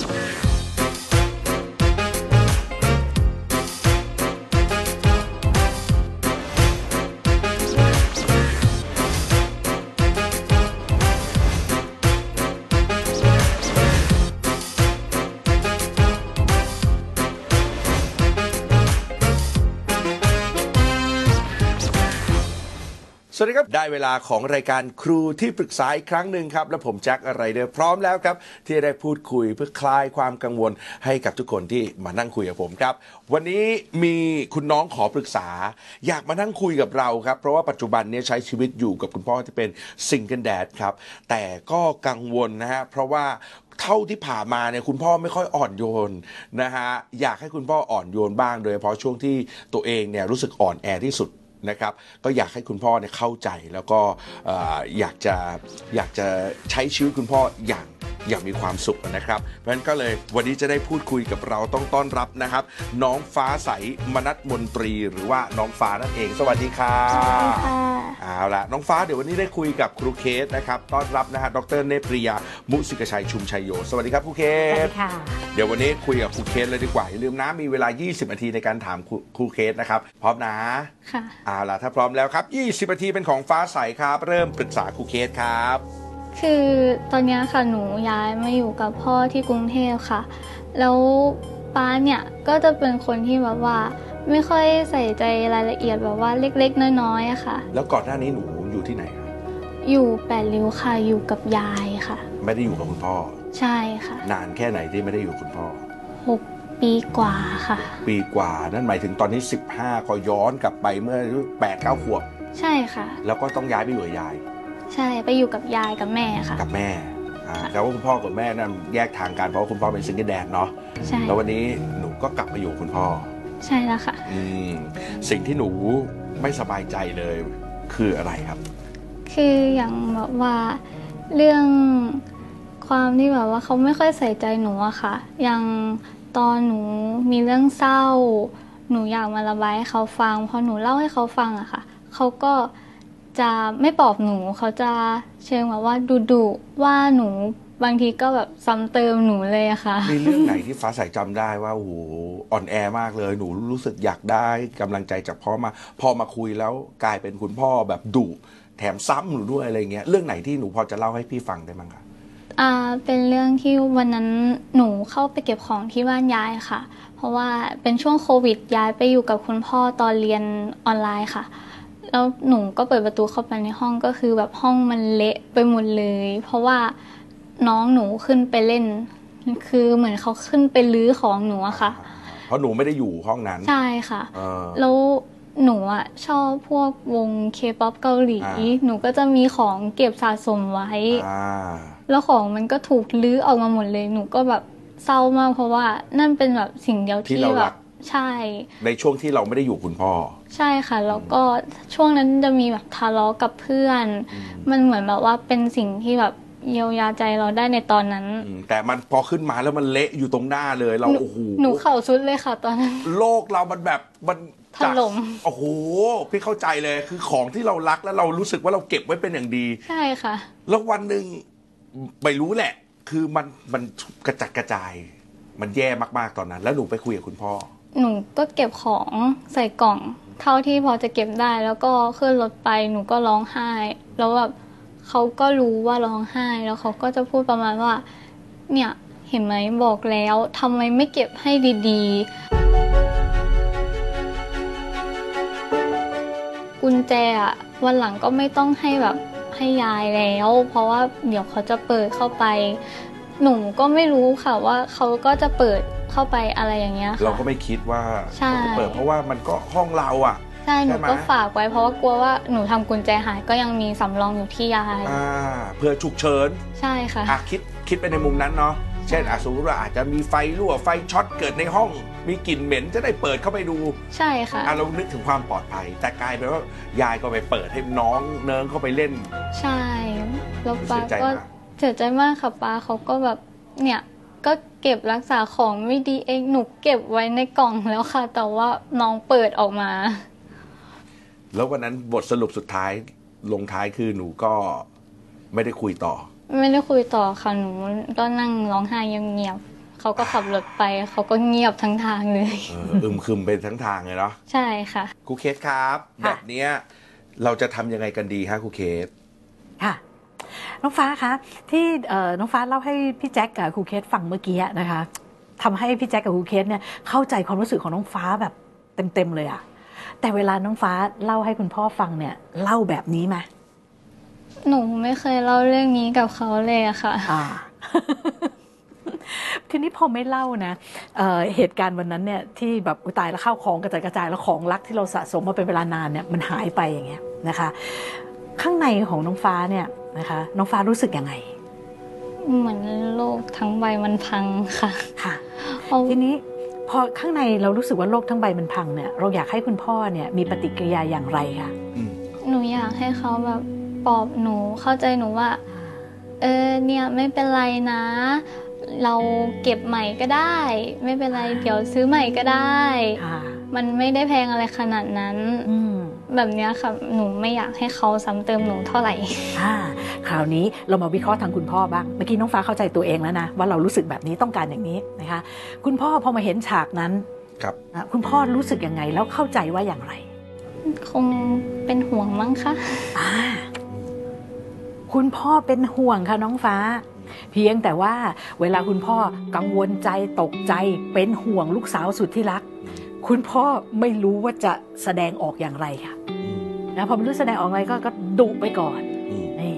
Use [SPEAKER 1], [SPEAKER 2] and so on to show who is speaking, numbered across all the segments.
[SPEAKER 1] ส ครับ ได้เวลาของรายการครูที่ปรึกษาอีกครั้งหนึ่งครับ และผมแจ็คอะไรเดอร์พร้อมแล้วครับ ที่จะได้พูดคุยเพื่อคลายความกังวลให้กับทุกคนที่มานั่งคุยกับผมครับ วันนี้มีคุณน้องขอปรึกษา อยากมานั่งคุยกับเราครับ เพราะว่าปัจจุบันนี้ใช้ชีวิตอยู่กับคุณพ่อที่เป็นซิงเกิลแดดครับ แต่ก็กังวลนะฮะเพราะว่าเท่าที่ผ่านมาเนี่ยคุณพ่อไม่ค่อยอ่อนโยนนะฮะอยากให้คุณพ่ออ่อนโยนบ้างโดยเฉพาะช่วงที่ตัวเองเนี่ยรู้สึกอ่อนแอที่สุด นะครับ ก็อยากให้คุณพ่อเนี่ยเข้าใจแล้วก็เอ่ออยากจะอยากจะใช้ชีวิตคุณพ่ออย่างอย่างมีความสุขนะครับ เพราะฉะนั้นก็เลยวันนี้จะได้พูดคุยกับเราต้องต้อนรับนะครับ น้องฟ้าใสมนัทมนตรีหรือว่าน้องฟ้านั่นเอง สวัสดีค่ะ
[SPEAKER 2] สวัสดีค่ะ
[SPEAKER 1] เอาละน้องฟ้าเดี๋ยววันนี้ได้คุยกับครูเคสนะครับต้อนรับนะฮะดรเนปริยามุสิกชัยชุมชัยโยสวัสดีครับครูเค
[SPEAKER 2] สวั
[SPEAKER 1] ส
[SPEAKER 2] สดีค่ะ
[SPEAKER 1] เดี๋ยววันนี้คุยกับครูเคสเลยดีกว่าอย่าลืมนะมีเวลา 20นาทีในการถามครูครูเคสนะครับพร้อมนะ
[SPEAKER 2] ค่ะ
[SPEAKER 1] เอาล่ะถ้าพร้อมแล้วครับ20นาทีเป็นของฟ้าใสครับ เริ่มปรึกษาครูเคสครับ
[SPEAKER 2] คือตอนเนี้ยค่ะหนูย้ายมาอยู่กับพ่อที่กรุงเทพค่ะ แล้วป้าเนี่ยก็จะเป็นคนที่แบบว่า ไม่ค่อยใส่ใจรายละเอียดแบบว่าเล็กๆน้อยๆอะค่ะ
[SPEAKER 1] แล้วก่อนหน้านี้หนูอยู่ที่ไหนครับ
[SPEAKER 2] อยู่แปดริ้วค่ะอยู่กับยายค่ะ
[SPEAKER 1] ไม่ได้อยู่กับคุณพ่อ
[SPEAKER 2] ใช่ค่ะ
[SPEAKER 1] นานแค่ไหนที่ไม่ได้อยู่กับคุณพ่อ
[SPEAKER 2] หก ปีกว่าค่ะ
[SPEAKER 1] ปีกว่านั่นหมายถึงตอนนี้15 ก็ย้อนกลับไปเมื่อ8 9ขวบ
[SPEAKER 2] ใช่ค่ะ
[SPEAKER 1] แล้วก็ต้องย้ายไปอยู่กับยาย
[SPEAKER 2] ใช่ไปอยู่กับยายกับแม่ค่ะ
[SPEAKER 1] กับแม่อ่าแต่ว่าคุณพ่อกับแม่นั้นแยกทางกันเพราะว่าคุณพ่อเป็นซิงเกิลแดนเนาะ
[SPEAKER 2] ใช่
[SPEAKER 1] แล้ววันนี้หนูก็กลับมาอยู่กับคุณพ่อ
[SPEAKER 2] ใช่แล้วค่ะ
[SPEAKER 1] อืมสิ่งที่หนูไม่สบายใจเลยคืออะไรครับ
[SPEAKER 2] คืออย่างแบบว่าเรื่องความที่แบบว่าเขาไม่ค่อยใส่ใจหนูอะค่ะ อย่าง ตอนหนูมีเรื่องเศร้า หนูอยากมาระบายให้เขาฟัง พอหนูเล่าให้เขาฟังอะค่ะ เขาก็จะไม่ปลอบหนู เขาจะเชิงแบบว่าดุดุๆว่าหนูบางทีก็แบบซ้ำเติมหนูเลยอะค่ะ
[SPEAKER 1] มีเรื่องไหนที่ฟ้าใสจำได้ว่าโอ้โหอ่อนแอมากเลยหนูรู้สึกอยากได้กำลังใจจากพ่อมาพอมาคุยแล้วกลายเป็นคุณพ่อแบบดุแถมซ้ำหนูด้วยอะไรเงี้ยเรื่องไหนที่หนูพอจะเล่าให้พี่ฟังได้มั้งคะ
[SPEAKER 2] อ่าเป็นเรื่องที่วันนั้นหนูเข้าไปเก็บของที่บ้านยายค่ะ เพราะว่าเป็นช่วงโควิดย้ายไปอยู่กับคุณพ่อตอนเรียนออนไลน์ค่ะ แล้วหนูก็เปิดประตูเข้าไปในห้องก็คือแบบห้องมันเละไปหมดเลย เพราะว่าน้องหนูขึ้นไปเล่น คือเหมือนเขาขึ้นไปลื้อของหนูอะค่ะ
[SPEAKER 1] เพราะหนูไม่ได้อยู่ห้องนั้น
[SPEAKER 2] ใช่ค่ะ
[SPEAKER 1] เออ
[SPEAKER 2] แล้วหนูอะชอบพวกวงเคป๊อปเกาหลี
[SPEAKER 1] อ่า
[SPEAKER 2] หนูก็จะมีของเก็บสะสมไว้
[SPEAKER 1] อ่า
[SPEAKER 2] แล้วของมันก็ถูกรื้อออกมาหมดเลย หนูก็แบบเศร้ามากเพราะว่านั่นเป็นแบบสิ่งเดียว
[SPEAKER 1] ที่
[SPEAKER 2] ที่
[SPEAKER 1] เรา
[SPEAKER 2] แบ
[SPEAKER 1] บรัก
[SPEAKER 2] ใช่
[SPEAKER 1] ในช่วงที่เราไม่ได้อยู่คุณพ่อ
[SPEAKER 2] ใช่ค่ะ แล้วก็ช่วงนั้นจะมีแบบทะเลาะกับเพื่อน มันเหมือนแบบว่าเป็นสิ่งที่แบบเยียวยาใจเราได้ในตอนนั้น
[SPEAKER 1] อืมแต่มันพอขึ้นมาแล้วมันเละอยู่ตรงหน้าเลยเรา
[SPEAKER 2] หนู
[SPEAKER 1] โอ้โห
[SPEAKER 2] หนูเข่าสุดเลยค่ะตอนนั้น
[SPEAKER 1] โลกเรามันแบบมัน
[SPEAKER 2] ถล่ม
[SPEAKER 1] โอ้โหพี่เข้าใจเลยคือของที่เรารักแล้วเรารู้สึกว่าเราเก็บไว้เป็นอย่างดี
[SPEAKER 2] ใช่ค่ะ
[SPEAKER 1] แล้ววันหนึ่ง ไม่รู้แหละ คือมันมันกระจัดกระจาย มันแย่มากๆตอนนั้น แล้วหนูไปคุยกับคุณพ่อ
[SPEAKER 2] หนูก็เก็บของใส่กล่อง เท่าที่พอจะเก็บได้ แล้วก็ขึ้นรถไปหนูก็ร้องไห้ แล้วแบบเขาก็รู้ว่าร้องไห้ แล้วเขาก็จะพูดประมาณว่า เนี่ยเห็นไหมบอกแล้วทำไมไม่เก็บให้ดีๆ กุญแจอะวันหลังก็ไม่ต้องให้แบบ ให้ยายแล้ว เพราะว่าเดี๋ยวเขาจะเปิดเข้าไป หนูก็ไม่รู้ค่ะว่าเขาก็จะเปิดเข้าไปอะไรอย่างเงี้ยค่ะ
[SPEAKER 1] เราก็ไม่คิดว่า
[SPEAKER 2] ใช่
[SPEAKER 1] เขาจะเปิดเพราะว่ามันก็ห้องเราอะ
[SPEAKER 2] ใช่หนู
[SPEAKER 1] ใช่ไหม
[SPEAKER 2] ก็ฝากไว้ เพราะว่ากลัวว่าหนูทำกุญแจหายก็ยังมีสำรองอยู่ที่ยาย
[SPEAKER 1] อ่าเพื่อฉุกเฉิน
[SPEAKER 2] ใช่ค่ะ
[SPEAKER 1] อะคิดคิดไปในมุมนั้นเนาะ เช่นอะสมมติว่าอาจจะมีไฟรั่วไฟช็อตเกิดในห้อง มีกลิ่นเหม็นจะได้เปิดเข้าไปดู
[SPEAKER 2] ใช่ค่ะ
[SPEAKER 1] อะเรานึกถึงความปลอดภัย แต่กลายเป็นว่ายายก็ไปเปิดให้น้องเนิงเข้าไปเล่น
[SPEAKER 2] ใช่แล้วป้า
[SPEAKER 1] เสียใจ
[SPEAKER 2] ก็
[SPEAKER 1] มาก
[SPEAKER 2] เสียใจมากค่ะป้าเขาก็แบบเนี่ยก็เก็บรักษาของไม่ดีเองหนูเก็บไว้ในกล่องแล้วค่ะ แต่ว่าน้องเปิดออกมา
[SPEAKER 1] แล้ววันนั้นบทสรุปสุดท้ายลงท้ายคือหนูก็ไม่ได้คุยต่อ
[SPEAKER 2] ไม่ได้คุยต่อค่ะหนูก็นั่งร้องไห้เงียบเขาก็ขับรถไปเขาก็เงียบทั้งทางเลย
[SPEAKER 1] เอออึมครึมไปทั้งทางเลยเนาะ
[SPEAKER 2] ใช่ค่ะ
[SPEAKER 1] ครูเคสครับ
[SPEAKER 3] ค่ะ
[SPEAKER 1] แบบเนี้ยเราจะทำยังไงกันดีฮะครูเคส
[SPEAKER 3] ค่ะ น้องฟ้าคะที่เอ่อน้องฟ้าเล่าให้พี่แจ็คกับครูเคสฟังเมื่อกี้นะคะทำให้พี่แจ็คกับครูเคสเนี่ยเข้าใจความรู้สึกของน้องฟ้าแบบเต็มๆเลยอะแต่เวลาน้องฟ้าเล่าให้คุณพ่อฟังเนี่ยเล่าแบบนี้ไหม
[SPEAKER 2] หนูไม่เคยเล่าเรื่องนี้กับเขาเลยอะค่ะ
[SPEAKER 3] อ่า ทีนี้พอไม่เล่านะเอ่อเหตุการณ์วันนั้นเนี่ยที่แบบอุยตายแล้วข้าวของกระจายกระจายแล้วของรักที่เราสะสมมาเป็นเวลานานเนี่ยมันหายไปอย่างเงี้ยนะคะ ข้างในของน้องฟ้าเนี่ยนะคะ น้องฟ้ารู้สึกยังไง
[SPEAKER 2] เหมือนโลกทั้งใบมันพังค่ะ
[SPEAKER 3] ค่ะ
[SPEAKER 2] เพราะ
[SPEAKER 3] ทีนี้พอข้างในเรารู้สึกว่าโลกทั้งใบมันพังเนี่ยเราอยากให้คุณพ่อเนี่ยมีปฏิกิริยาอย่างไรคะ
[SPEAKER 1] อืม
[SPEAKER 2] หนูอยากให้เขาแบบ ปลอบหนูเข้าใจหนูว่า เออเนี่ยไม่เป็นไรนะ เราเก็บใหม่ก็ได้ ไม่เป็นไรเดี๋ยวซื้อใหม่ก็ได้
[SPEAKER 3] ค่ะ
[SPEAKER 2] มันไม่ได้แพงอะไรขนาดนั้น
[SPEAKER 3] อืม
[SPEAKER 2] แบบเนี้ยค่ะหนูไม่อยากให้เขาซ้ำเติมหนูเท่าไหร่
[SPEAKER 3] อ่าคราวนี้เรามาวิเคราะห์ทางคุณพ่อบ้าง เมื่อกี้น้องฟ้าเข้าใจตัวเองแล้วนะ ว่าเรารู้สึกแบบนี้ต้องการอย่างนี้นะคะ คุณพ่อพอมาเห็นฉากนั้น
[SPEAKER 1] ครับ
[SPEAKER 3] อะคุณพ่อรู้สึกยังไงแล้วเข้าใจว่าอย่างไร
[SPEAKER 2] คงเป็นห่วงมั้งคะ
[SPEAKER 3] อ่า คุณพ่อเป็นห่วงค่ะน้องฟ้า เพียงแต่ว่าเวลาคุณพ่อกังวลใจตกใจเป็นห่วงลูกสาวสุดที่รัก คุณพ่อไม่รู้ว่าจะแสดงออกอย่างไรค่ะ
[SPEAKER 1] อืม
[SPEAKER 3] นะพอไม่รู้แสดงออกอะไรก็ก็ดุไปก่อน
[SPEAKER 1] อืม
[SPEAKER 3] นี่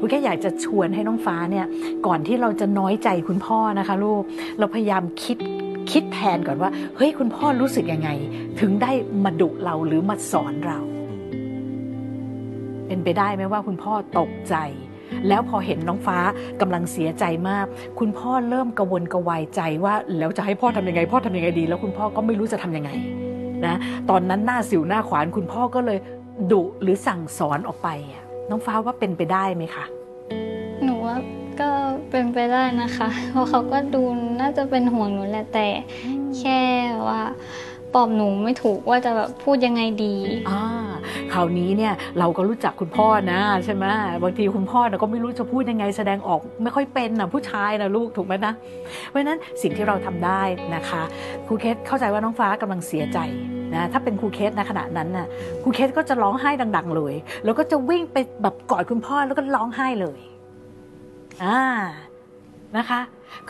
[SPEAKER 3] คุณแค่อยากจะชวนให้น้องฟ้าเนี่ย ก่อนที่เราจะน้อยใจคุณพ่อนะคะ ลูกเราพยายามคิดคิดแทนก่อนว่า เฮ้ยคุณพ่อรู้สึกยังไง ถึงได้มาดุเราหรือมาสอนเรา เป็นไปได้ไหมว่าคุณพ่อตกใจ แล้วพอเห็นน้องฟ้ากำลังเสียใจมาก คุณพ่อเริ่มกระวนกระวายใจว่าแล้วจะให้พ่อทำยังไง พ่อทำยังไงดี แล้วคุณพ่อก็ไม่รู้จะทำยังไงนะตอนนั้นหน้าสิวหน้าขวานคุณพ่อก็เลยดุหรือสั่งสอนออกไปอะน้องฟ้าว่าเป็นไปได้ไหมคะ
[SPEAKER 2] หนูว่าก็เป็นไปได้นะคะ เพราะเขาก็ดูน่าจะเป็นห่วงหนูแหละแต่แค่ว่าปลอบหนูไม่ถูกว่าจะแบบพูดยังไงดี
[SPEAKER 3] อ่าคราวนี้เนี่ยเราก็รู้จักคุณพ่อนะใช่ไหมบางทีคุณพ่อนะก็ไม่รู้จะพูดยังไงแสดงออกไม่ค่อยเป็นนะผู้ชายนะลูกถูกไหมนะ เพราะฉะนั้นสิ่งที่เราทำได้นะคะครูเคสเข้าใจว่าน้องฟ้ากำลังเสียใจนะถ้าเป็นครูเคสในขณะนั้นน่ะครูเคสก็จะร้องไห้ดัง ๆ เลย แล้วก็จะวิ่งไปแบบกอดคุณพ่อแล้วก็ร้องไห้เลยอ่า นะคะ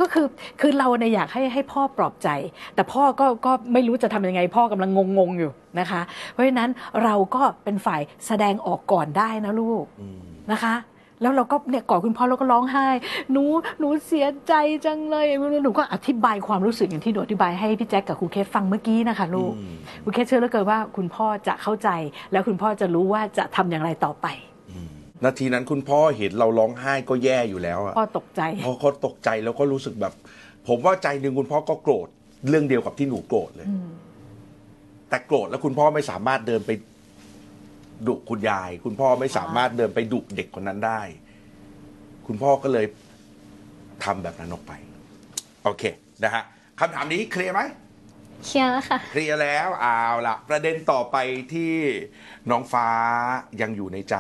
[SPEAKER 3] ก็คือคือเราเนี่ยอยากให้ให้พ่อปลอบใจ แต่พ่อก็ก็ไม่รู้จะทำยังไง พ่อกำลังงงๆอยู่นะคะ เพราะฉะนั้นเราก็เป็นฝ่ายแสดงออกก่อนได้นะลูก
[SPEAKER 1] อืม
[SPEAKER 3] นะคะแล้วเราก็เนี่ยกอดคุณพ่อแล้วก็ร้องไห้ หนูหนูเสียใจจังเลยหนูก็อธิบายความรู้สึกอย่างที่หนูอธิบายให้พี่แจ็คกับครูเคสฟังเมื่อกี้นะคะลูก
[SPEAKER 1] อืม
[SPEAKER 3] ครูเคสเชื่อเหลือเกินว่าคุณพ่อจะเข้าใจ แล้วคุณพ่อจะรู้ว่าจะทำอย่างไรต่อไป
[SPEAKER 1] นาทีนั้นคุณพ่อเห็นเราร้องไห้ก็แย่อยู่แล้วอะ
[SPEAKER 3] พ่อตกใจ
[SPEAKER 1] พอเขาตกใจแล้วก็รู้สึกแบบ ผมว่าใจหนึ่งคุณพ่อก็โกรธเรื่องเดียวกับที่หนูโกรธเลย
[SPEAKER 3] อืม
[SPEAKER 1] แต่โกรธแล้วคุณพ่อไม่สามารถเดินไปดุคุณยาย คุณพ่อไม่สามารถเดินไปดุเด็กคนนั้นได้ คุณพ่อก็เลยทำแบบนั้นออกไป โอเคนะฮะคำถามนี้เคลียร์ไหม
[SPEAKER 2] เคลียร์แล้วค่ะ
[SPEAKER 1] เคลียร์แล้วเอาละประเด็นต่อไปที่น้องฟ้ายังอยู่ในใจ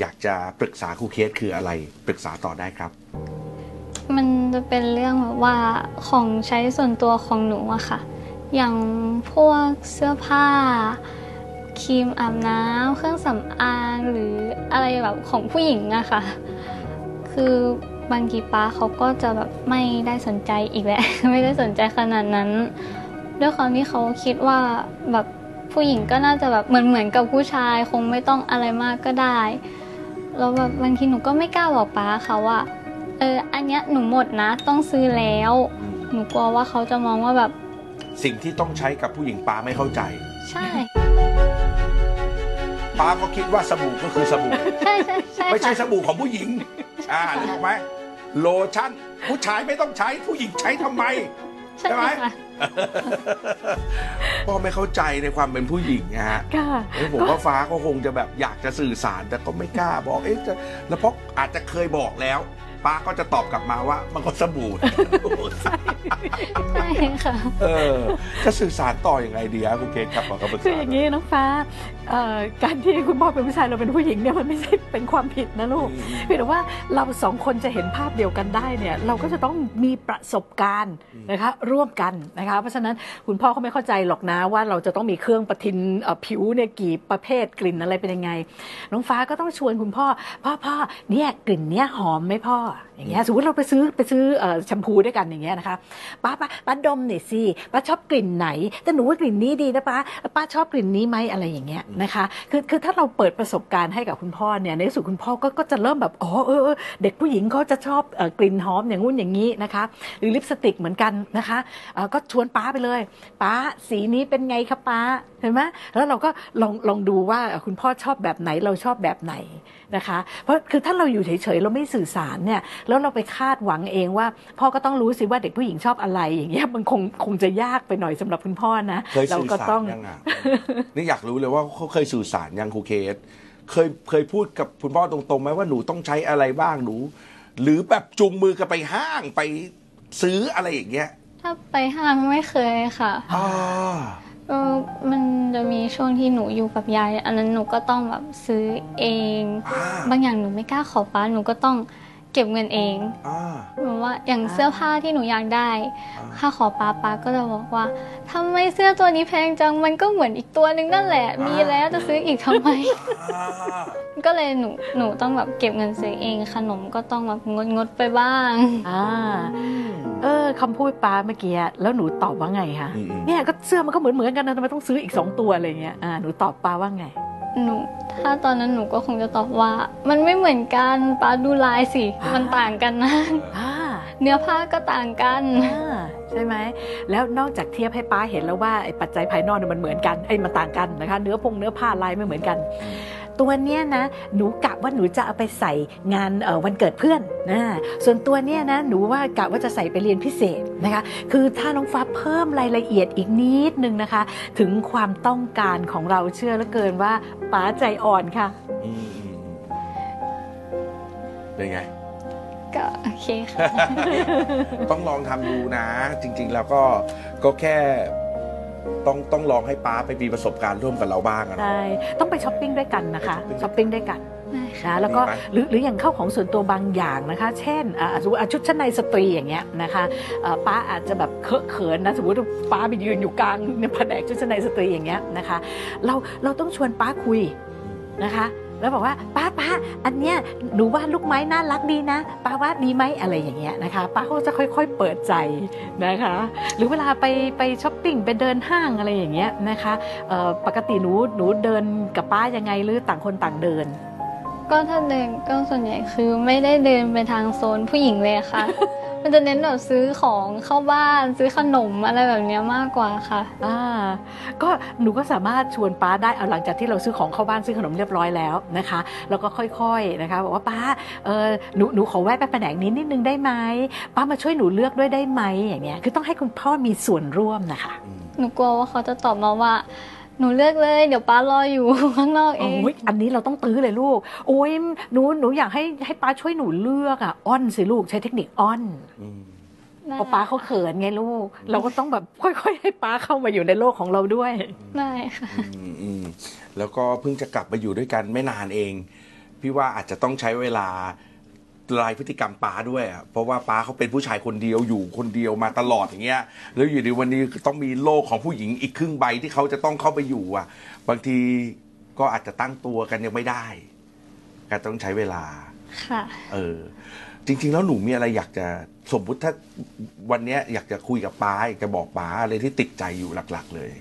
[SPEAKER 1] อยากจะปรึกษาครูเคสคืออะไรปรึกษาต่อได้ครับ
[SPEAKER 2] มันจะเป็นเรื่องแบบว่าของใช้ส่วนตัวของหนูอะค่ะ อย่างพวกเสื้อผ้าครีมอาบน้ำเครื่องสำอางหรืออะไรแบบของผู้หญิงอะค่ะ คือบางทีป้าเขาก็จะแบบไม่ได้สนใจอีกแล้วไม่ได้สนใจขนาดนั้น ด้วยความที่เขาคิดว่าแบบผู้หญิงก็น่าจะแบบเหมือนเหมือนกับผู้ชายคงไม่ต้องอะไรมากก็ได้ แล้วแบบบางทีหนูก็ไม่กล้าบอกป้าเขาว่าเอออันเนี้ยหนูหมดนะ ต้องซื้อแล้ว หนูกลัวว่าเขาจะมองว่าแบบ
[SPEAKER 1] สิ่งที่ต้องใช้กับผู้หญิงป้าไม่เข้าใจ
[SPEAKER 2] ใช่
[SPEAKER 1] ป้าก็คิดว่าสบู่ก็คือสบู่
[SPEAKER 2] ใช่ใช่ใช่
[SPEAKER 1] ไม่ใช่
[SPEAKER 2] ค่ะ
[SPEAKER 1] สบู่ของผู้หญิง อ่านึกออกไหมโลชั่น ผู้ชายไม่ต้องใช้ผู้หญิงใช้ทำไม
[SPEAKER 2] ใช่
[SPEAKER 1] ใช่ไหม
[SPEAKER 2] ค่ะ
[SPEAKER 1] พ่อไม่เข้าใจในความเป็นผู้หญิงนะฮะ
[SPEAKER 3] ค่ะ
[SPEAKER 1] เอ้ยผมว่าฟ้าก็คงจะแบบอยากจะสื่อสาร แต่ก็ไม่กล้าบอกเอ๊ะจะแล้วเพราะอาจจะเคยบอกแล้วป้าก็จะตอบกลับมาว่ามันก็สบู่
[SPEAKER 2] ใช่ค่ะ
[SPEAKER 1] เออจะสื่อสารต่ออยังไงดีครับคุณเกศครับขอคำปรึก
[SPEAKER 3] คือ
[SPEAKER 1] ษา
[SPEAKER 3] อย่างนี้น้องฟ้าเอ่อการที่คุณพ่อเป็นผู้ชายเราเป็นผู้หญิงเนี่ยมันไม่ใช่เป็นความผิดนะลูกเพียงแต่ว่าเราสองคนจะเห็นภาพเดียวกันได้เนี่ยเราก็จะต้องมีประสบการณ์นะคะร่วมกันนะคะเพราะฉะนั้นคุณพ่อเขาไม่เข้าใจหรอกนะว่าเราจะต้องมีเครื่องประทินเอ่อผิวเนี่ยกี่ประเภทกลิ่นอะไรเป็นยังไง น้องฟ้าก็ต้องชวนคุณพ่อ พ่อพ่อเนี่ยกลิ่นเนี้ยหอมไหมพ่ออย่างเงี้ยสมมติเราไปซื้อไปซื้อเอ่อแชมพูด้วยกันอย่างเงี้ยนะคะป้าป้าป้าดมหน่อยสิป้าชอบกลิ่นไหนแต่หนูว่ากลิ่นนี้ดีนะป้าป้าชอบกลิ่นนี้ไหมอะไรอย่างเงี้ยนะคะคือคือถ้าเราเปิดประสบการณ์ให้กับคุณพ่อเนี่ยในที่สุดคุณพ่อก็ก็จะเริ่มแบบอ๋อเออเด็กผู้หญิงเขาจะชอบกลิ่นหอมอย่างงู้นอย่างนี้นะคะหรือลิปสติกเหมือนกันนะคะก็ชวนป้าไปเลย ป้าสีนี้เป็นไงคะป้า เห็นไหมแล้วเราก็ลองลองดูว่าเอ่อคุณพ่อชอบแบบไหนเราชอบแบบไหนนะคะ เพราะคือถ้าเราอยู่เฉยๆเราไม่สื่อสารเนี่ยแล้วเราไปคาดหวังเองว่า พ่อก็ต้องรู้สิว่าเด็กผู้หญิงชอบอะไรอย่างเงี้ยมันคงคงจะยากไปหน่อยสำหรับคุณพ่อนะ
[SPEAKER 1] เคย
[SPEAKER 3] เรา
[SPEAKER 1] สื่อ
[SPEAKER 3] ก็
[SPEAKER 1] สาร
[SPEAKER 3] ต้อง
[SPEAKER 1] ยังอะนี่อยากรู้เลยว่าเขาเคยสื่อสารยังครูเคสเคยเคยพูดกับคุณพ่อตรงๆไหมว่าหนูต้องใช้อะไรบ้างหนู หรือแบบจูงมือกันไปห้างไปซื้ออะไรอย่างเงี้ย
[SPEAKER 2] ถ้าไปห้างไม่เคยค่ะ
[SPEAKER 1] อ่า
[SPEAKER 2] ก็มันจะมีช่วงที่หนูอยู่กับยาย อันนั้นหนูก็ต้องแบบซื้อเอง
[SPEAKER 1] อ่า
[SPEAKER 2] บางอย่างหนูไม่กล้าขอป้าหนูก็ต้อง เก็บเงินเอง
[SPEAKER 1] อ่า
[SPEAKER 2] เหมือนว่าอย่างเสื้อผ้าที่หนูอยากได้
[SPEAKER 1] อ่า
[SPEAKER 2] ถ้าขอป้าป้าก็จะบอกว่าทำไมเสื้อตัวนี้แพงจังมันก็เหมือนอีกตัวนึงนั่นแหละ มีแล้วจะซื้ออีกทำไม
[SPEAKER 1] อ่า
[SPEAKER 2] ก็เลยหนูหนูต้องแบบเก็บเงินซื้อเอง ขนมก็ต้องแบบงดงดๆไปบ้าง
[SPEAKER 3] อ่าเออคำพูดป้าเมื่อกี้แล้วหนูตอบว่าไงคะ
[SPEAKER 1] อืมอืม
[SPEAKER 3] เนี่ยก็เสื้อมันก็เหมือนเหมือนๆกันนะทำไมต้องซื้ออีกสองตัวอะไรเงี้ยอ่าหนูตอบป้าว่าไง
[SPEAKER 2] หนูถ้าตอนนั้นหนูก็คงจะตอบว่า มันไม่เหมือนกันป้าดูลายสิ
[SPEAKER 3] อ่ามั
[SPEAKER 2] มันต่างกันนะ
[SPEAKER 3] อ่า
[SPEAKER 2] เนื้อผ้าก็ต่างกัน
[SPEAKER 3] อ่าใช่ไหมแล้วนอกจากเทียบให้ป้าเห็นแล้วว่าไอ้ปัจจัยภายนอกเนี่ยมันเหมือนกันไอ้มันต่างกันนะคะ เนื้อพงเนื้อผ้าลายไม่เหมือนกัน ตัวเนี้ยนะหนูกะว่าหนูจะเอาไปใส่งานเอ่อวันเกิดเพื่อนนะส่วนตัวเนี้ยนะหนูว่ากะว่าจะใส่ไปเรียนพิเศษนะคะคือถ้าน้องฟ้าเพิ่มรายละเอียดอีกนิดนึงนะคะ ถึงความต้องการของเราเชื่อเหลือเกินว่าป้าใจอ่อนค่ะ
[SPEAKER 1] อืมอืมเป็นไง
[SPEAKER 2] ก็โอเคค่ะ
[SPEAKER 1] ต้องลองทำดูนะ จริง ๆ แล้วก็ก็แค่ ต้องต้องลองให้ป้าไปมีประสบการณ์ร่วมกับเราบ้างอะเนาะ
[SPEAKER 3] ใใช่ต้องไปช้อปปิ้งด้วยกันนะคะช้อปปิ้งด้วยกัน
[SPEAKER 2] ได้ค่ะ
[SPEAKER 3] นะแล้วก็
[SPEAKER 1] ดีไหม
[SPEAKER 3] หรือหรืออย่างข้าวของส่วนตัวบางอย่างนะคะ เช่นอ่าสมมติอะชุดชั้นในสตรีอย่างเงี้ยนะคะเอ่อป๊าอาจจะแบบเคอะเขินนะสมมติว่าป๊าไปยืนอยู่กลางในแผนกชุดชั้นในสตรีอย่างเงี้ยนะคะ เราเราต้องชวนป๊าคุยนะคะ แล้วบอกว่าป๊าป๊าอันเนี้ยหนูว่าลูกไม้น่ารักดีนะป๊าว่าดีไหมอะไรอย่างเงี้ยนะคะป๊าเขาจะค่อยๆเปิดใจนะคะ หรือเวลาไปไปช้อปปิ้งไปเดินห้างอะไรอย่างเงี้ยนะคะปกติหนูหนูเดินกับป้ายังไงหรือต่างคนต่างเดิน
[SPEAKER 2] ก็ถ้าเดินก็ส่วนใหญ่คือไม่ได้เดินไปทางโซนผู้หญิงเลยค่ะ มันจะเน้นแบบซื้อของเข้าบ้านซื้อขนมอะไรแบบเนี้ยมากกว่าค่ะ
[SPEAKER 3] อ่า ก็หนูก็สามารถชวนป้าได้เอาหลังจากที่เราซื้อของเข้าบ้านซื้อขนมเรียบร้อยแล้วนะคะ แล้วก็ค่อยๆนะคะบอกว่าป้าเออหนูหนูขอแวะไปแผนกนี้นิดนึงได้ไหมป้ามาช่วยหนูเลือกด้วยได้ไหมอย่างเงี้ยคือต้องให้คุณพ่อมีส่วนร่วมนะคะ
[SPEAKER 1] อืม
[SPEAKER 2] หนูกลัวว่าเขาจะตอบมาว่า หนูเลือกเลย เดี๋ยวป้ารออยู่ข้างนอกเอง
[SPEAKER 3] โอ้ยอันนี้เราต้องตื้อเลยลูก โอ้ยหนูหนูอยากให้ให้ป้าช่วยหนูเลือกอะอ้อนสิลูกใช้เทคนิคอ้อน
[SPEAKER 1] อืม
[SPEAKER 2] ได้
[SPEAKER 3] เพราะป้าเขาเขินไงลูก เราก็ต้องแบบค่อยๆให้ป้าเข้ามาอยู่ในโลกของเราด้วย
[SPEAKER 2] ได้ค่ะ
[SPEAKER 1] อืมอืมแล้วก็เพิ่งจะกลับมาอยู่ด้วยกันไม่นานเอง พี่ว่าอาจจะต้องใช้เวลา ลายพฤติกรรมป้าด้วยอะเพราะว่าป้าเขาเป็นผู้ชายคนเดียวอยู่คนเดียวมาตลอดอย่างเงี้ยแล้วอยู่ในวันนี้ต้องมีโลกของผู้หญิงอีกครึ่งใบที่เขาจะต้องเข้าไปอยู่อะ บางทีก็อาจจะตั้งตัวกันยังไม่ได้ก็ต้องใช้เวลา
[SPEAKER 2] ค่ะ
[SPEAKER 1] เออ จริง ๆ แล้วหนูมีอะไรอยากจะสมมุติถ้าวันเนี้ยอยากจะคุยกับป้าอยากจะบอกป้าอะไรที่ติดใจอยู่หลัก ๆ เลย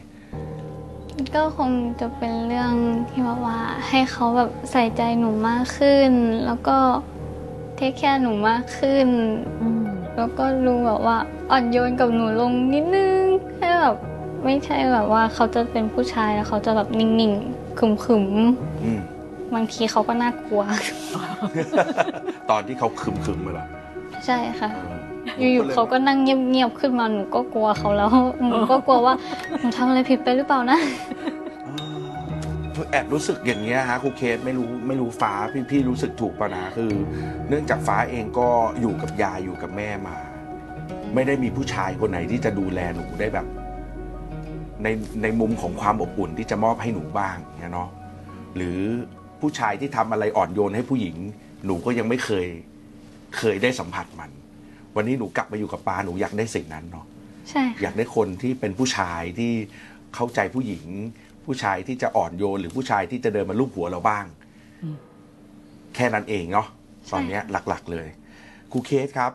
[SPEAKER 2] ก็คงจะเป็นเรื่องที่ว่าว่าให้เขาแบบใส่ใจหนูมากขึ้น แล้วก็เทคแคร์หนูมากขึ้น
[SPEAKER 3] อืม
[SPEAKER 2] แล้วก็รู้แบบว่าอ่อนโยนกับหนูลงนิดนึงให้แบบไม่ใช่แบบว่าเขาจะเป็นผู้ชายแล้วเขาจะแบบนิ่งๆขึม
[SPEAKER 1] อืม
[SPEAKER 2] ๆบางทีเขาก็น่ากลัว
[SPEAKER 1] ตอนที่เขาคึมคึมๆมาหรอ
[SPEAKER 2] ใช่ค่ะ
[SPEAKER 1] เอ
[SPEAKER 2] ยู่ๆเขาก็นั่งเงียบๆขึ้นมาหนูก็กลัวเขาแล้วหนูก็กลัวว่าหนูทำอะไรผิดไปหรือเปล่านะ
[SPEAKER 1] เออ แอบรู้สึกอย่างเงี้ยฮะครูเคสไม่รู้ไม่รู้ฟ้าพี่พี่รู้สึกถูกป่ะนะคือ เนื่องจากฟ้าเองก็อยู่กับยายอยู่กับแม่มา ไม่ได้มีผู้ชายคนไหนที่จะดูแลหนูได้แบบ ในในมุมของความอบอุ่นที่จะมอบให้หนูบ้างเนี่ยเนาะหรือผู้ชายที่ทำอะไรอ่อนโยนให้ผู้หญิง หนูก็ยังไม่เคยเคยได้สัมผัสมัน วันนี้หนูกลับมาอยู่กับปาหนูอยากได้สิ่งนั้นเนาะ
[SPEAKER 2] ใช่
[SPEAKER 1] อ
[SPEAKER 2] ค่ะ
[SPEAKER 1] ยากได้คนที่เป็นผู้ชายที่เข้าใจผู้หญิง ผู้ชายที่จะอ่อนโยน หรือผู้ชายที่จะเดินมาลูบหัวเราบ้าง แค่นั้นเองเนาะตอนเนี้ยหลักๆเลยครูเคสครับ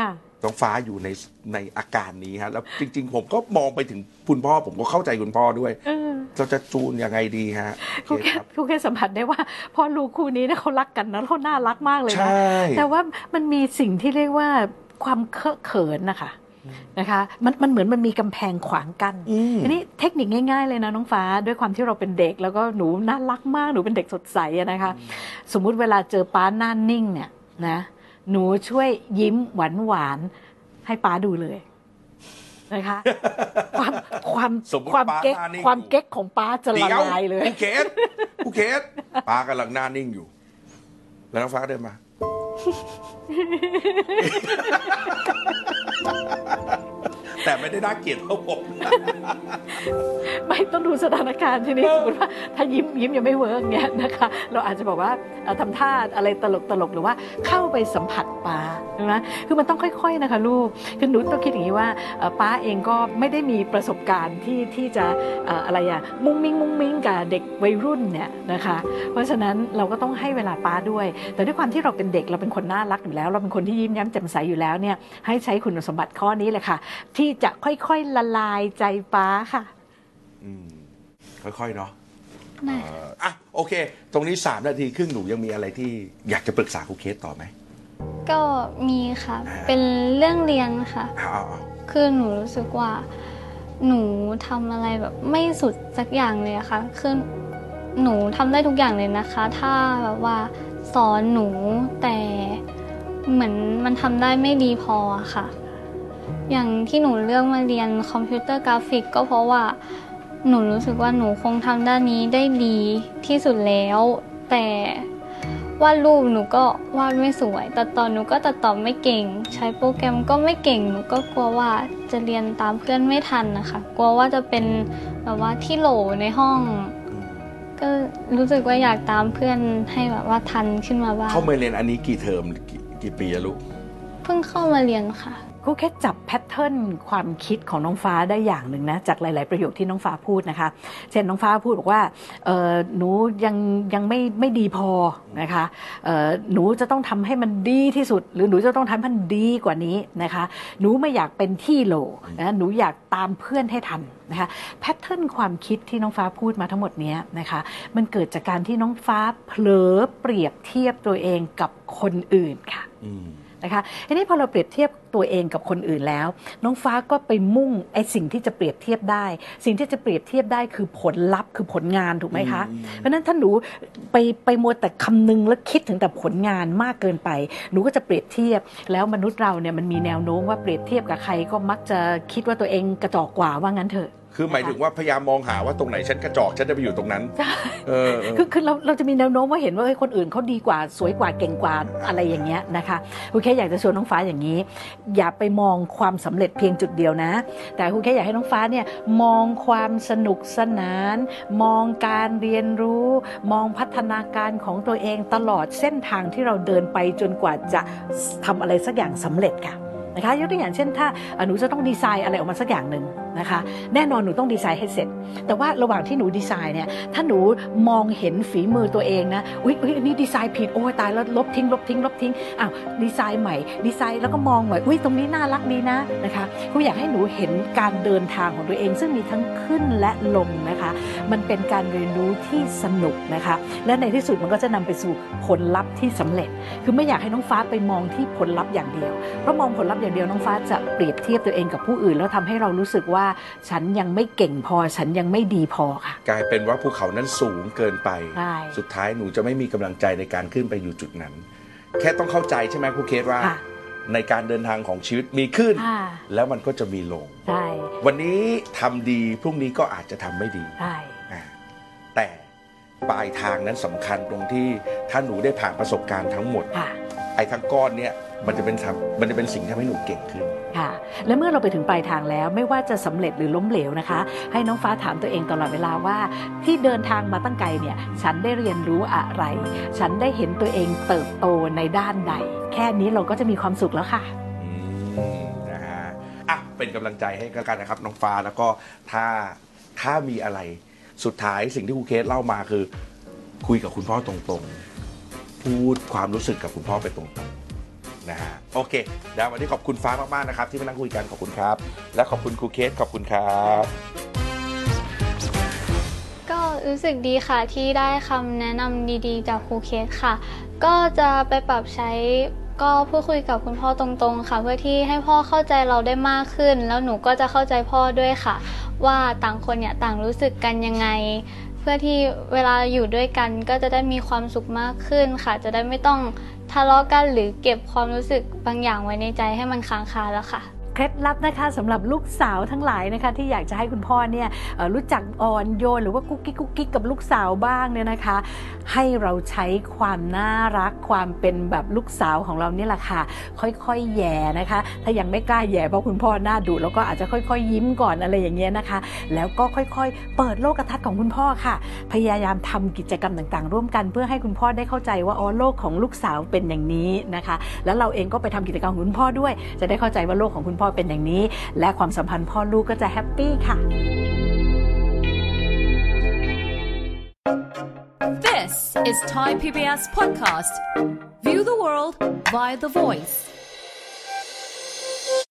[SPEAKER 3] ค่ะ
[SPEAKER 1] น้องฟ้าอยู่ในในอาการนี้ฮะแล้วจริง ๆ ผมก็มองไปถึงคุณพ่อ ผมก็เข้าใจคุณพ่อด้วย
[SPEAKER 3] เออ
[SPEAKER 1] เราจะจูนยังไงดีฮะ
[SPEAKER 3] ครู
[SPEAKER 1] เค
[SPEAKER 3] แค่
[SPEAKER 1] สครับ
[SPEAKER 3] ครูแค่สัมผัสได้ว่าพ่อลูกคู่นี้เนี่ยเขารักกันนะเขาน่ารักมากเลย
[SPEAKER 1] ใช่
[SPEAKER 3] นะแต่ว่ามันมีสิ่งที่เรียกว่าความเคอะเขินนะคะ นะคะ มันมันเหมือนมันมีกำแพงขวางกั้น
[SPEAKER 1] อืม
[SPEAKER 3] ทีนี้เทคนิคง่ายๆเลยนะน้องฟ้า ด้วยความที่เราเป็นเด็ก แล้วก็หนูน่ารักมากหนูเป็นเด็กสดใสอะนะคะ สมมุติเวลาเจอป้าหน้านิ่งเนี่ยนะหนูช่วยยิ้มหวานหวานๆให้ป้าดูเลยนะคะ ความความ
[SPEAKER 1] สมมุติ
[SPEAKER 3] ความ
[SPEAKER 1] ป๊า
[SPEAKER 3] เก๊ก
[SPEAKER 1] หน้านิ่ง
[SPEAKER 3] ความเก๊กของป้าจะละ
[SPEAKER 1] เดี๋ยว
[SPEAKER 3] ลายเลย
[SPEAKER 1] ครูเคสครูเคสปากำลังหน้านิ่งอยู่ แล้วน้องฟ้าก็เดินมา Ha ha ha! แต่ไม่ได้น่าเกลียดเท่าผม
[SPEAKER 3] ไม่ต้องดูสถานการณ์ทีนี้สมมติว่าถ้ายิ้มยิ้มยังไม่เวิร์กเงี้ยนะคะ เราอาจจะบอกว่าเอ่อทำท่าอะไรตลกตลกๆหรือว่าเข้าไปสัมผัสป้าใช่ไหมคือมันต้องค่อยๆนะคะลูกคือหนูต้องคิดอย่างนี้ว่าเอ่อป้าเองก็ไม่ได้มีประสบการณ์ที่ที่จะเอ่ออะไรอะมุ้งมิ้งมุ้งมิ้งกับเด็กวัยรุ่นเนี่ยนะคะ เพราะฉะนั้นเราก็ต้องให้เวลาป้าด้วย แต่ด้วยความที่เราเป็นเด็กเราเป็นคนน่ารักอยู่แล้ว เราเป็นคนที่ยิ้มแย้มแจ่มใสอยู่แล้วเนี่ยให้ใช้คุณสมบัติข้อนี้เลยค่ะที่จะค่อยๆละลายใจป้าค่ะ
[SPEAKER 1] อืมค่อยๆเนาะ
[SPEAKER 2] ได้
[SPEAKER 1] เอ่ออะโอเค ตรงนี้ 3 นาทีครึ่งหนูยังมีอะไรที่อยากจะปรึกษาครูเคสต่อไหม
[SPEAKER 2] ก็มีค่ะ
[SPEAKER 1] อ่า
[SPEAKER 2] เป็นเรื่องเรียนค่ะ
[SPEAKER 1] เอาเอาเอา
[SPEAKER 2] คือหนูรู้สึกว่า หนูทำอะไรแบบไม่สุดสักอย่างเลยอะค่ะ คือหนูทำได้ทุกอย่างเลยนะคะ ถ้าแบบว่าสอนหนูแต่เหมือนมันทำได้ไม่ดีพออะค่ะ อย่างที่หนูเลือกมาเรียนคอมพิวเตอร์กราฟิก ก็เพราะว่าหนูรู้สึกว่าหนูคงทำด้านนี้ได้ดีที่สุดแล้ว แต่วาดรูปหนูก็วาดไม่สวยตัดต่อหนูก็ตัดต่อไม่เก่ง ใช้โปรแกรมก็ไม่เก่งหนูก็กลัวว่าจะเรียนตามเพื่อนไม่ทันนะคะ กลัวว่าจะเป็นแบบว่าที่โหลในห้อง
[SPEAKER 1] อืม
[SPEAKER 2] ก็รู้สึกว่าอยากตามเพื่อนให้แบบว่าทันขึ้นมาบ้าง
[SPEAKER 1] เข้ามาเรียนอันนี้กี่เทอมกี่กี่ปีอะลูก
[SPEAKER 2] เพิ่งเข้ามาเรียนค่ะ
[SPEAKER 3] ครูแค่จับแพทเทิร์นความคิดของน้องฟ้าได้อย่างหนึ่งนะจากหลาย ๆ ประโยคที่น้องฟ้าพูดนะคะ เช่นน้องฟ้าพูดบอกว่าหนูยังยังไม่ไม่ดีพอนะคะหนูจะต้องทำให้มันดีที่สุด หรือหนูจะต้องทำให้มันดีกว่านี้นะคะ หนูไม่อยากเป็นที่โหลนะหนูอยากตามเพื่อนให้ทันนะคะแพทเทิร์นความคิดที่น้องฟ้าพูดมาทั้งหมดเนี้ยนะคะมันเกิดจากการที่น้องฟ้าเผลอเปรียบเทียบตัวเองกับคนอื่นค่ะ
[SPEAKER 1] อื
[SPEAKER 3] นะคะทีนี้พอเราเปรียบเทียบตัวเองกับคนอื่นแล้ว น้องฟ้าก็ไปมุ่งไอ้สิ่งที่จะเปรียบเทียบได้ สิ่งที่จะเปรียบเทียบได้คือผลลัพธ์คือผลงานถูกไหมคะ
[SPEAKER 1] อืม
[SPEAKER 3] เพราะฉะนั้นถ้าหนูไปไปมัวแต่คำนึงและคิดถึงแต่ผลงานมากเกินไป หนูก็จะเปรียบเทียบ แล้วมนุษย์เราเนี่ยมันมีแนวโน้มว่าเปรียบเทียบกับใครก็มักจะคิดว่าตัวเองกระจอกกว่าว่างั้นเถอะ
[SPEAKER 1] คือหมายถึงว่าพยายามมองหาว่าตรงไหนฉันกระจอกฉันจะไปอยู่ตรงนั้น
[SPEAKER 3] ใช่
[SPEAKER 1] เออเออ
[SPEAKER 3] คือคือเราเราจะมีแนวโน้มว่าเห็นว่าเฮ้ยคนอื่นเขาดีกว่าสวยกว่าเก่งกว่าอะไรอย่างเงี้ยนะคะครูแค่อยากจะชวนน้องฟ้าอย่างนี้ อย่าไปมองความสำเร็จเพียงจุดเดียวนะ แต่ครูแค่อยากให้น้องฟ้าเนี่ยมองความสนุกสนาน มองการเรียนรู้ มองพัฒนาการของตัวเองตลอดเส้นทางที่เราเดินไปจนกว่าจะทำอะไรสักอย่างสำเร็จค่ะนะคะยกตัวอย่างเช่นถ้าเอ่อหนูจะต้องดีไซน์อะไรออกมาสักอย่างหนึ่ง นะคะแน่นอนหนูต้องดีไซน์ให้เสร็จ แต่ว่าระหว่างที่หนูดีไซน์เนี่ยถ้าหนูมองเห็นฝีมือตัวเองนะอุ๊ยอุ๊ยอันนี้ดีไซน์ผิดโอ้ตายแล้วลบทิ้งลบทิ้งลบทิ้งอ้าวดีไซน์ใหม่ดีไซน์แล้วก็มองใหม่อุ๊ยตรงนี้น่ารักดีนะนะคะครูอยากให้หนูเห็นการเดินทางของตัวเอง ซึ่งมีทั้งขึ้นและลงนะคะ มันเป็นการเรียนรู้ที่สนุกนะคะ และในที่สุดมันก็จะนำไปสู่ผลลัพธ์ที่สำเร็จ คือไม่อยากให้น้องฟ้าไปมองที่ผลลัพธ์อย่างเดียวเพราะมองผลลัพธ์อย่างเดียวน้องฟ้าจะเปรียบเทียบตัวเองกับผู้อื่น แล้วทำให้เรารู้สึกว่าฉันยังไม่เก่งพอฉันยังไม่ดีพอค่ะ
[SPEAKER 1] กลายเป็นว่าภูเขานั้นสูงเกินไป
[SPEAKER 3] ใช่
[SPEAKER 1] สุดท้ายหนูจะไม่มีกำลังใจในการขึ้นไปอยู่จุดนั้น แค่ต้องเข้าใจใช่ไหมครูเคสว่า
[SPEAKER 3] ค่ะ
[SPEAKER 1] ในการเดินทางของชีวิตมีขึ้น
[SPEAKER 3] ค่ะ
[SPEAKER 1] แล้วมันก็จะมีลง
[SPEAKER 3] ใช่
[SPEAKER 1] วันนี้ทำดีพรุ่งนี้ก็อาจจะทำไม่ดี
[SPEAKER 3] ใช่
[SPEAKER 1] อ่าแต่ปลายทางนั้นสำคัญตรงที่ถ้าหนูได้ผ่านประสบการณ์ทั้งหมด
[SPEAKER 3] ค่ะ
[SPEAKER 1] ไอ้ทั้งก้อนเนี่ย มันจะเป็นทำมันจะเป็นสิ่งที่ทำให้หนูเก่งขึ้น
[SPEAKER 3] ค่ะ และเมื่อเราไปถึงปลายทางแล้วไม่ว่าจะสำเร็จหรือล้มเหลวนะคะ ให้น้องฟ้าถามตัวเองตลอดเวลาว่า ที่เดินทางมาตั้งไกลเนี่ย ฉันได้เรียนรู้อะไร ฉันได้เห็นตัวเองเติบโตในด้านใด แค่นี้เราก็จะมีความสุขแล้วค่ะ
[SPEAKER 1] อืมนะฮะอะเป็นกำลังใจให้กันนะครับน้องฟ้าแล้วก็ถ้าถ้ามีอะไรสุดท้ายสิ่งที่ครูเคสเล่ามาคือ คุยกับคุณพ่อตรงๆ พูดความรู้สึกกับคุณพ่อไปตรงๆ นะฮะโอเคเดี๋ยววันนี้ขอบคุณฟ้ามากๆนะครับ ที่มานั่งคุยกันขอบคุณครับ และขอบคุณครูเคสขอบคุณครับ
[SPEAKER 2] ก็รู้สึกดีค่ะที่ได้คำแนะนำดีๆ จากครูเคสค่ะ ก็จะไปปรับใช้ก็พูดคุยกับคุณพ่อตรงๆ ค่ะ เพื่อที่ให้พ่อเข้าใจเราได้มากขึ้น แล้วหนูก็จะเข้าใจพ่อด้วยค่ะ ว่าต่างคนเนี่ยต่างรู้สึกกันยังไง พื่อที่เวลาอยู่ด้วยกันก็จะได้มีความสุขมากขึ้นค่ะ จะได้ไม่ต้องทะเลาะกันหรือเก็บความรู้สึกบางอย่างไว้ในใจให้มันค้างคาแล้วค่ะ
[SPEAKER 3] เคล็ดลับนะคะสำหรับลูกสาวทั้งหลายนะคะที่อยากจะให้คุณพ่อเนี่ยรู้จักอ่อนโยนหรือว่ากุ๊กกิ๊กกุ๊กกิ๊กกับลูกสาวบ้างเนี่ยนะคะ ให้เราใช้ความน่ารักความเป็นแบบลูกสาวของเราเนี่แหละค่ะ ค่อยๆแย่นะคะ ถ้ายังไม่กล้าแย่เพราะคุณพ่อหน้าดุแล้วก็อาจจะค่อยๆ ยิ้มก่อนอะไรอย่างเงี้ยนะคะ แล้วก็ค่อยๆ เปิดโลกทัศน์ของคุณพ่อค่ะ พยายามทำกิจกรรมต่างๆ ร่วมกันเพื่อให้คุณพ่อได้เข้าใจว่าอ๋อโลกของลูกสาวเป็นอย่างนี้นะคะ แล้วเราเองก็ไปทำกิจกรรมของคุณพ่อด้วย จะได้เข้าใจว่าโลกของคุณพ่อเป็นอย่างนี้ และความสัมพันธ์พ่อลูกก็จะแฮปปี้ค่ะ
[SPEAKER 4] This is Thai PBS podcast. View the world via the voice.